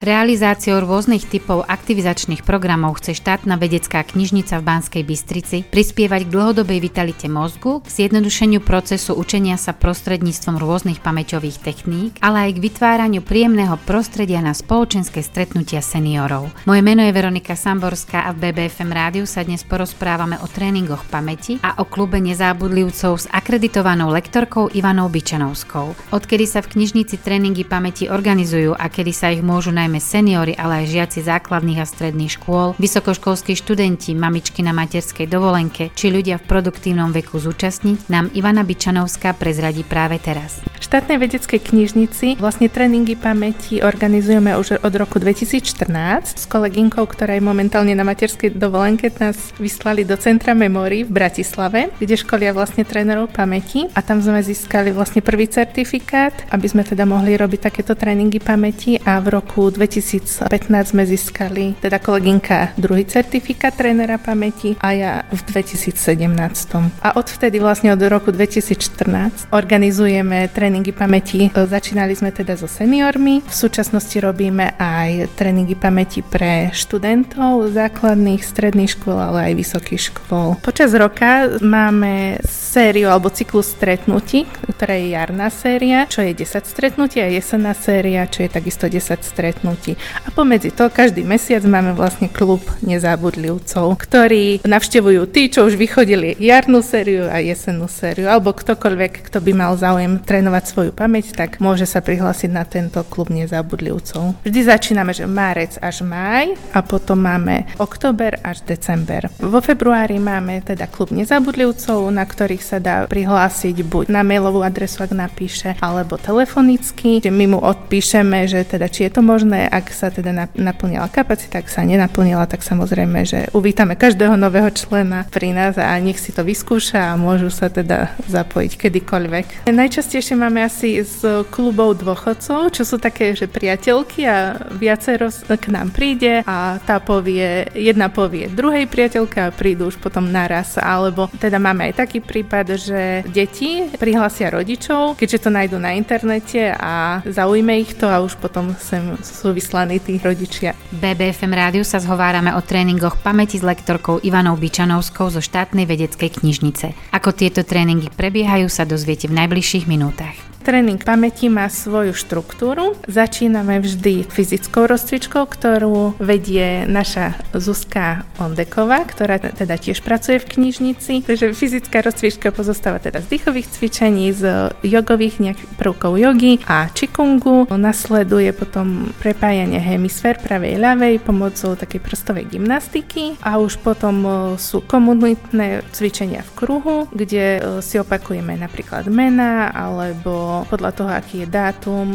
Realizáciou rôznych typov aktivizačných programov chce štátna vedecká knižnica v Banskej Bystrici prispievať k dlhodobej vitalite mozgu, k zjednodušeniu procesu učenia sa prostredníctvom rôznych pamäťových techník, ale aj k vytváraniu príjemného prostredia na spoločenské stretnutia seniorov. Moje meno je Veronika Samborská a v BBFM rádiu sa dnes porozprávame o tréningoch pamäti a o klube nezábudlivcov s akreditovanou lektorkou Ivanou Bičanovskou. Odkedy sa v knižnici tréningy pamäti organizujú a kedy sa ich môžu najmä najmä seniory, ale aj žiaci základných a stredných škôl, vysokoškolskí študenti, mamičky na materskej dovolenke či ľudia v produktívnom veku zúčastniť, nám Ivana Bičanovská prezradí práve teraz. Štátnej vedeckej knižnici. Vlastne tréningy pamäti organizujeme už od roku 2014 s kolegynkou, ktorá je momentálne na materskej dovolenke, nás vyslali do Centra Memory v Bratislave, kde školia vlastne trénerov pamäti. A tam sme získali vlastne prvý certifikát, aby sme teda mohli robiť takéto tréningy pamäti. A v roku 2015 sme získali, teda kolegynka, druhý certifikát trénera pamäti a ja v 2017. A odvtedy vlastne od roku 2014 organizujeme tréningy pamäti. Začínali sme teda so seniormi, v súčasnosti robíme aj tréningy pamäti pre študentov základných, stredných škôl, ale aj vysokých škôl. Počas roka máme sériu alebo cyklus stretnutí, ktorá je jarná séria, čo je 10 stretnutí a jesenná séria, čo je takisto 10 stretnutí stretnutí. A pomedzi to každý mesiac máme vlastne klub nezabudlivcov, ktorí navštevujú tí, čo už vychodili jarnú sériu a jesennú sériu, alebo ktokoľvek, kto by mal záujem trénovať svoju pamäť, tak môže sa prihlásiť na tento klub nezabudlivcov. Vždy začíname, že márec až máj a potom máme október až december. Vo februári máme teda klub nezabudlivcov, na ktorých sa dá prihlásiť buď na mailovú adresu, ak napíše, alebo telefonicky, že my mu odpíšeme, že teda či je to možné, ak sa teda naplnila kapacita, ak sa nenaplnila, tak samozrejme, že uvítame každého nového člena pri nás a nech si to vyskúša a môžu sa teda zapojiť kedykoľvek. Najčastejšie máme asi z klubov dôchodcov, čo sú také, že priateľky a viacero k nám príde a tá povie, jedna povie druhej priateľka a prídu už potom naraz. Alebo teda máme aj taký prípad, že deti prihlásia rodičov, keďže to nájdu na internete a zaujme ich to a už potom sem sú vyslaní tí rodičia. BBFM rádiu sa zhovárame o tréningoch pamäti s lektorkou Ivanou Bičanovskou zo štátnej vedeckej knižnice. Ako tieto tréningy prebiehajú sa dozviete v najbližších minútach. Tréning pamäti má svoju štruktúru. Začíname vždy fyzickou rozcvičkou, ktorú vedie naša Zuzka Ondeková, ktorá teda tiež pracuje v knižnici. Takže fyzická rozcvička pozostáva teda z dýchových cvičení, z jogových prvkov jogy a čikungu. Nasleduje potom prepájanie hemisfér pravej ľavej pomocou takej prstovej gymnastiky a už potom sú komunitné cvičenia v kruhu, kde si opakujeme napríklad mena alebo podľa toho, aký je dátum,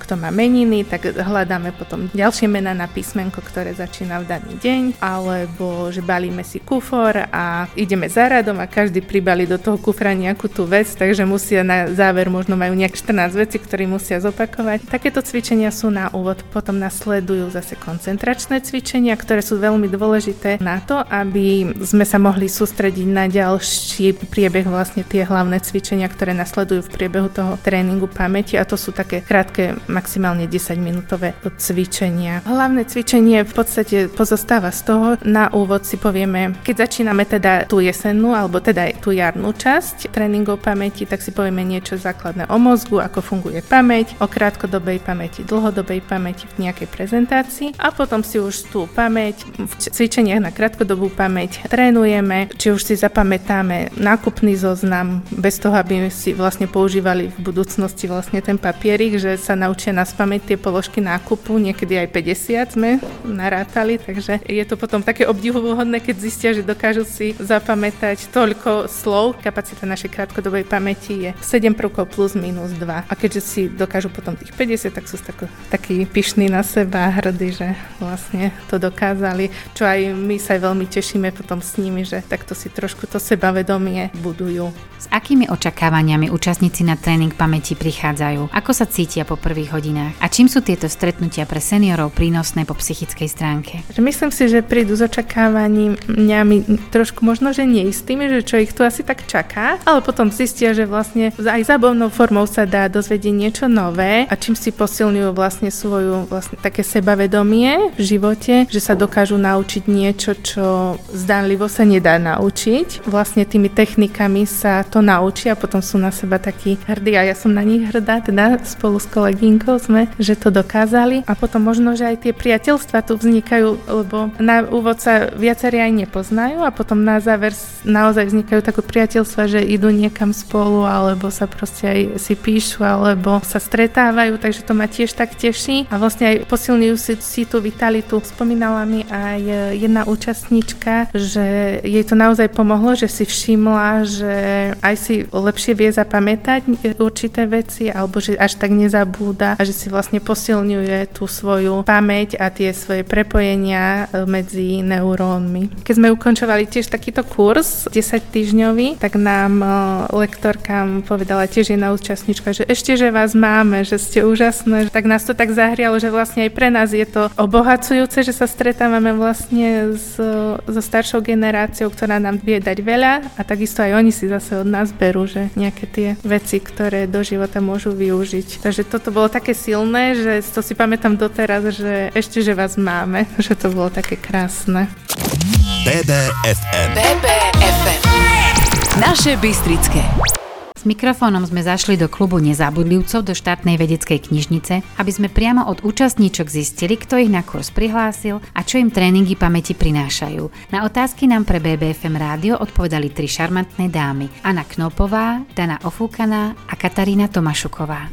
kto má meniny, tak hľadáme potom ďalšie mená na písmenko, ktoré začína v daný deň, alebo že balíme si kufor a ideme za radom a každý pribali do toho kufra nejakú tú vec, takže musia na záver možno majú nejak 14 veci, ktoré musia zopakovať. Takéto cvičenia sú na úvod, potom nasledujú zase koncentračné cvičenia, ktoré sú veľmi dôležité na to, aby sme sa mohli sústrediť na ďalší priebeh, vlastne tie hlavné cvičenia, ktoré nasledujú v priebehu toho tréningu tréningu pamäti a to sú také krátke, maximálne 10 minútové cvičenia. Hlavné cvičenie v podstate pozostáva z toho, na úvod si povieme, keď začíname teda tú jesennú alebo teda tú jarnú časť tréningov pamäti, tak si povieme niečo základné o mozgu, ako funguje pamäť, o krátkodobej pamäti, dlhodobej pamäti v nejakej prezentácii a potom si už tú pamäť v cvičeniach na krátkodobú pamäť trénujeme, či už si zapamätáme nákupný zoznam bez toho, aby si vlastne používali v budúcnosti budúcnosti vlastne ten papierik, že sa naučia na spamäť tie položky nákupu, niekedy aj 50 sme narátali, takže je to potom také obdivuhodné, keď zistia, že dokážu si zapamätať toľko slov. Kapacita našej krátkodobej pamäti je 7 prvkov plus minus 2. A keďže si dokážu potom tých 50, tak sú tako, takí pyšní na seba hrdí, že vlastne to dokázali, čo aj my sa veľmi tešíme potom s nimi, že takto si trošku to sebavedomie budujú. S akými očakávaniami účastníci na tréning pamäti prichádzajú? Ako sa cítia po prvých hodinách? A čím sú tieto stretnutia pre seniorov prínosné po psychickej stránke? Myslím si, že prídu s očakávaniami trošku možno, že neistými, že čo ich tu asi tak čaká, ale potom zistia, že vlastne aj zábavnou formou sa dá dozvedieť niečo nové a čím si posilňujú vlastne svoju vlastne také sebavedomie v živote, že sa dokážu naučiť niečo, čo zdánlivo sa nedá naučiť. Vlastne tými technikami sa to naučia potom sú na seba takí hrdí. A ja som na nich hrdá, teda spolu s kolegynkou sme, že to dokázali. A potom možno, že aj tie priateľstva tu vznikajú, lebo na úvod sa viacerí aj nepoznajú a potom na záver naozaj vznikajú také priateľstva, že idú niekam spolu alebo sa proste aj si píšu alebo sa stretávajú, takže to ma tiež tak teší. A vlastne aj posilňujú si, si tú vitalitu. Spomínala mi aj jedna účastníčka, že jej to naozaj pomohlo, že si všimla, že aj si lepšie vie zapamätať určité veci alebo že až tak nezabúda a že si vlastne posilňuje tú svoju pamäť a tie svoje prepojenia e, medzi neurónmi. Keď sme ukončovali tiež takýto kurz 10 týždňový, tak nám e, lektorka povedala tiež jedna účastníčka, že ešte, že vás máme, že ste úžasné, tak nás to tak zahrialo, že vlastne aj pre nás je to obohacujúce, že sa stretávame vlastne s, so staršou generáciou, ktorá nám vie dať veľa a takisto aj oni si zase od nás berú, že nejaké tie veci, ktoré do života môžu využiť. Takže toto bolo také silné, že to si pamätám doteraz, že ešte, že vás máme, že to bolo také krásne. BBFM. BBFM. Naše Bystrické. S mikrofónom sme zašli do klubu nezabudlivcov do štátnej vedeckej knižnice, aby sme priamo od účastníčok zistili, kto ich na kurz prihlásil a čo im tréningy pamäti prinášajú. Na otázky nám pre BBFM rádio odpovedali tri šarmantné dámy. Anna Knopová, Dana Ofúkaná a Katarína Tomašuková.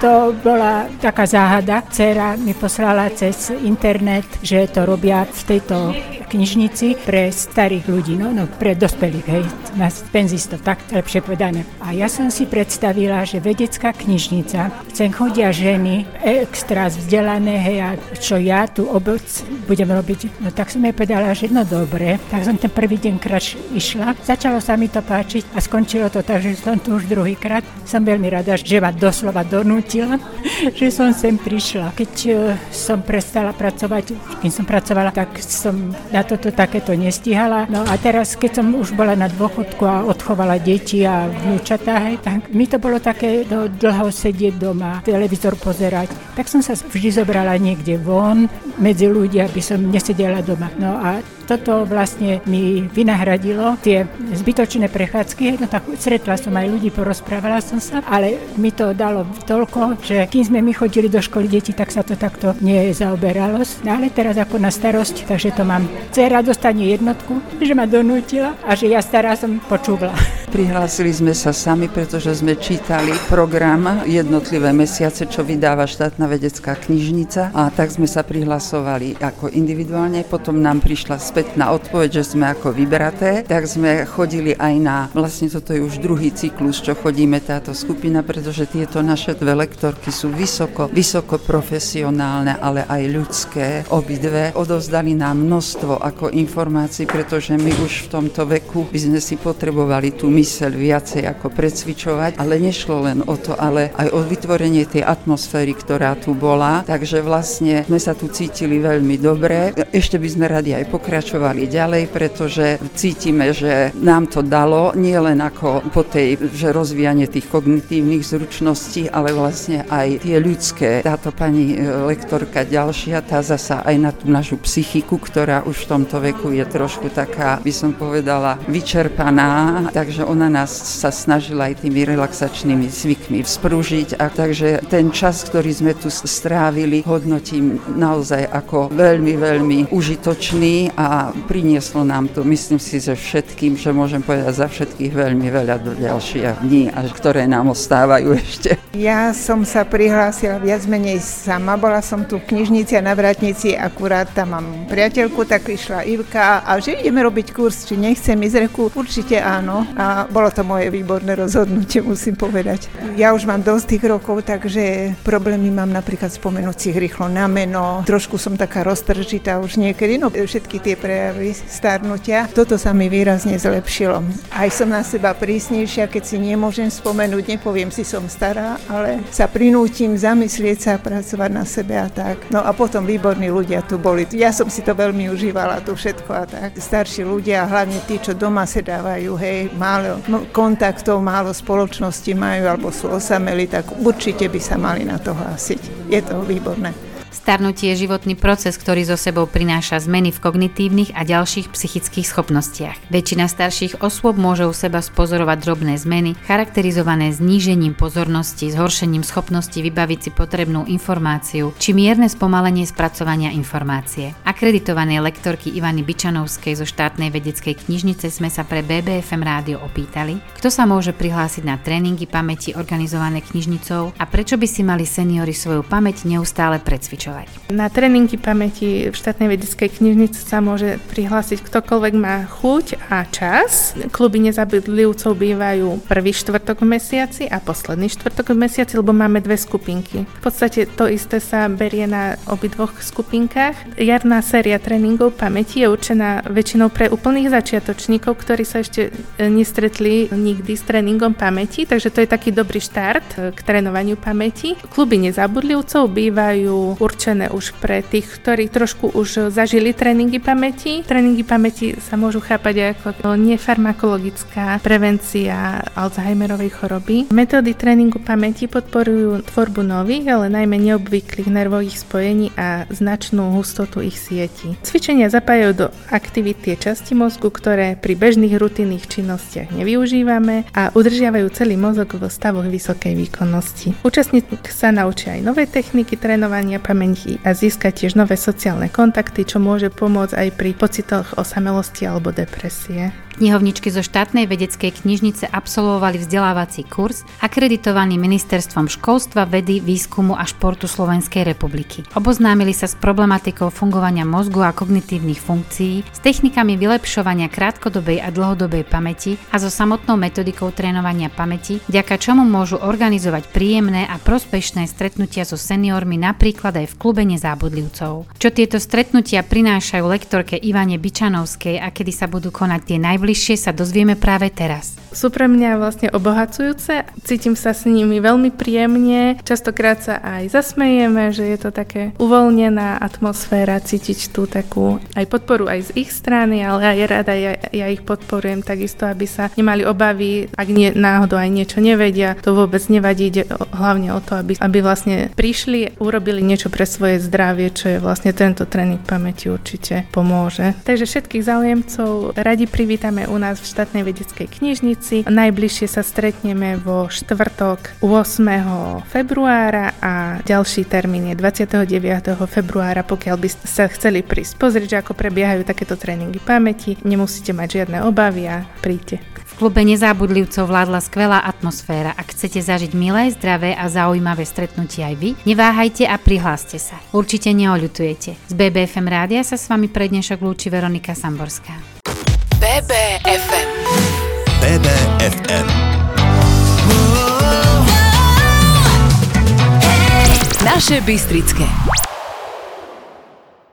To bola taká záhada. Cera mi poslala cez internet, že to robia v tejto knižnici pre starých ľudí, no, no pre dospelých, hej, na penzistov, tak lepšie povedané. A ja som si predstavila, že vedecká knižnica, sem chodia ženy extra vzdelané, hej, a čo ja tu obec budem robiť, no tak som jej povedala, že no dobre, tak som ten prvý deň krač išla, začalo sa mi to páčiť a skončilo to tak, že som tu už druhýkrát. Som veľmi rada, že ma doslova donútila, že som sem prišla. Keď uh, som prestala pracovať, keď som pracovala, tak som na toto takéto nestihala. No a teraz, keď som už bola na dôchodku a odchovala deti a vnúčata, hej, tak mi to bolo také no, dlho sedieť doma, televízor pozerať. Tak som sa vždy zobrala niekde von, medzi ľudí, aby som nesedela doma. No a toto vlastne mi vynahradilo tie zbytočné prechádzky. No tak stretla som aj ľudí, porozprávala som sa, ale mi to dalo toľko, že kým sme my chodili do školy deti, tak sa to takto nezaoberalo. No ale teraz ako na starosť, takže to mám. Cera dostane jednotku, že ma donútila a že ja stará som počúvala. Prihlásili sme sa sami, pretože sme čítali program jednotlivé mesiace, čo vydáva štátna vedecká knižnica a tak sme sa prihlasovali ako individuálne. Potom nám prišla spätná odpoveď, že sme ako vybraté, tak sme chodili aj na, vlastne toto je už druhý cyklus, čo chodíme táto skupina, pretože tieto naše dve lektorky sú vysoko, vysoko profesionálne, ale aj ľudské, obidve. Odovzdali nám množstvo ako informácií, pretože my už v tomto veku by sme si potrebovali tú myseľ viacej ako precvičovať, ale nešlo len o to, ale aj o vytvorenie tej atmosféry, ktorá tu bola. Takže vlastne sme sa tu cítili veľmi dobre. Ešte by sme radi aj pokračovali ďalej, pretože cítime, že nám to dalo nie len ako po tej, že rozvíjanie tých kognitívnych zručností, ale vlastne aj tie ľudské. Táto pani e, lektorka ďalšia, tá zasa aj na tú našu psychiku, ktorá už v tomto veku je trošku taká, by som povedala, vyčerpaná, takže ona nás sa snažila aj tými relaxačnými zvykmi vzprúžiť a takže ten čas, ktorý sme tu strávili, hodnotím naozaj ako veľmi, veľmi užitočný a prinieslo nám to, myslím si, že všetkým, že môžem povedať za všetkých veľmi veľa do ďalších dní, až ktoré nám ostávajú ešte. Ja som sa prihlásila viac menej sama, bola som tu v knižnici a na Vratnici, akurát tam mám priateľku, tak išla Ivka a že ideme robiť kurz, či nechcem ísť určite áno. A a bolo to moje výborné rozhodnutie, musím povedať. Ja už mám dosť tých rokov, takže problémy mám napríklad spomenúť si rýchlo na meno. Trošku som taká roztržitá už niekedy, no všetky tie prejavy starnutia. Toto sa mi výrazne zlepšilo. Aj som na seba prísnejšia, keď si nemôžem spomenúť, nepoviem si som stará, ale sa prinútim zamyslieť sa, pracovať na sebe a tak. No a potom výborní ľudia tu boli. Ja som si to veľmi užívala, tu všetko a tak. Starší ľudia, hlavne tí, čo doma sedávajú, hej, málo kontaktov, málo spoločnosti majú alebo sú osameli, tak určite by sa mali na to hlásiť. Je to výborné. Starnutie je životný proces, ktorý zo sebou prináša zmeny v kognitívnych a ďalších psychických schopnostiach. Väčšina starších osôb môže u seba spozorovať drobné zmeny, charakterizované znížením pozornosti, zhoršením schopnosti vybaviť si potrebnú informáciu či mierne spomalenie spracovania informácie. Akreditovanej lektorky Ivany Bičanovskej zo štátnej vedeckej knižnice sme sa pre BBFM rádio opýtali, kto sa môže prihlásiť na tréningy pamäti organizované knižnicou a prečo by si mali seniory svoju pamäť neustále precvičovať. Na tréningy pamäti v štátnej vedeckej knižnici sa môže prihlásiť ktokoľvek má chuť a čas. Kluby nezabudlivcov bývajú prvý štvrtok v mesiaci a posledný štvrtok v mesiaci, lebo máme dve skupinky. V podstate to isté sa berie na obidvoch skupinkách. Jarná séria tréningov pamäti je určená väčšinou pre úplných začiatočníkov, ktorí sa ešte e, nestretli nikdy s tréningom pamäti, takže to je taký dobrý štart e, k trénovaniu pamäti. Kluby nezabudlivcov bývajú určené už pre tých, ktorí trošku už zažili tréningy pamäti. Tréningy pamäti sa môžu chápať ako nefarmakologická prevencia Alzheimerovej choroby. Metódy tréningu pamäti podporujú tvorbu nových, ale najmä neobvyklých nervových spojení a značnú hustotu ich sieti. Cvičenia zapájajú do aktivít tie časti mozgu, ktoré pri bežných rutinných činnostiach nevyužívame a udržiavajú celý mozog v stavoch vysokej výkonnosti. Účastník sa naučí aj nové techniky trénovania pamäti zmeniť a získať tiež nové sociálne kontakty, čo môže pomôcť aj pri pocitoch osamelosti alebo depresie. Knihovničky zo štátnej vedeckej knižnice absolvovali vzdelávací kurz akreditovaný ministerstvom školstva, vedy, výskumu a športu Slovenskej republiky. Oboznámili sa s problematikou fungovania mozgu a kognitívnych funkcií, s technikami vylepšovania krátkodobej a dlhodobej pamäti a so samotnou metodikou trénovania pamäti, vďaka čomu môžu organizovať príjemné a prospešné stretnutia so seniormi napríklad aj v klube nezábudlivcov. Čo tieto stretnutia prinášajú lektorke Ivane Bičanovskej a kedy sa budú konať tie najbližšie, sa dozvieme práve teraz. Sú pre mňa vlastne obohacujúce, cítim sa s nimi veľmi príjemne, častokrát sa aj zasmejeme, že je to také uvoľnená atmosféra, cítiť tú takú aj podporu aj z ich strany, ale aj rada ja, ja ich podporujem takisto, aby sa nemali obavy, ak nie, náhodou aj niečo nevedia, to vôbec nevadí, ide hlavne o to, aby, aby vlastne prišli, urobili niečo pre svoje zdravie, čo je vlastne tento tréning pamäti určite pomôže. Takže všetkých záujemcov radi privítame u nás v štátnej vedeckej knižnici. Najbližšie sa stretneme vo štvrtok 8. februára a ďalší termín je 29. februára, pokiaľ by sa chceli prísť pozrieť, ako prebiehajú takéto tréningy pamäti. Nemusíte mať žiadne obavy a príďte klube nezabudlivcov vládla skvelá atmosféra. Ak chcete zažiť milé, zdravé a zaujímavé stretnutie aj vy, neváhajte a prihláste sa. Určite neoľutujete. Z BBFM rádia sa s vami pre dnešok lúči Veronika Samborská. BBFM BBFM Naše Bystrické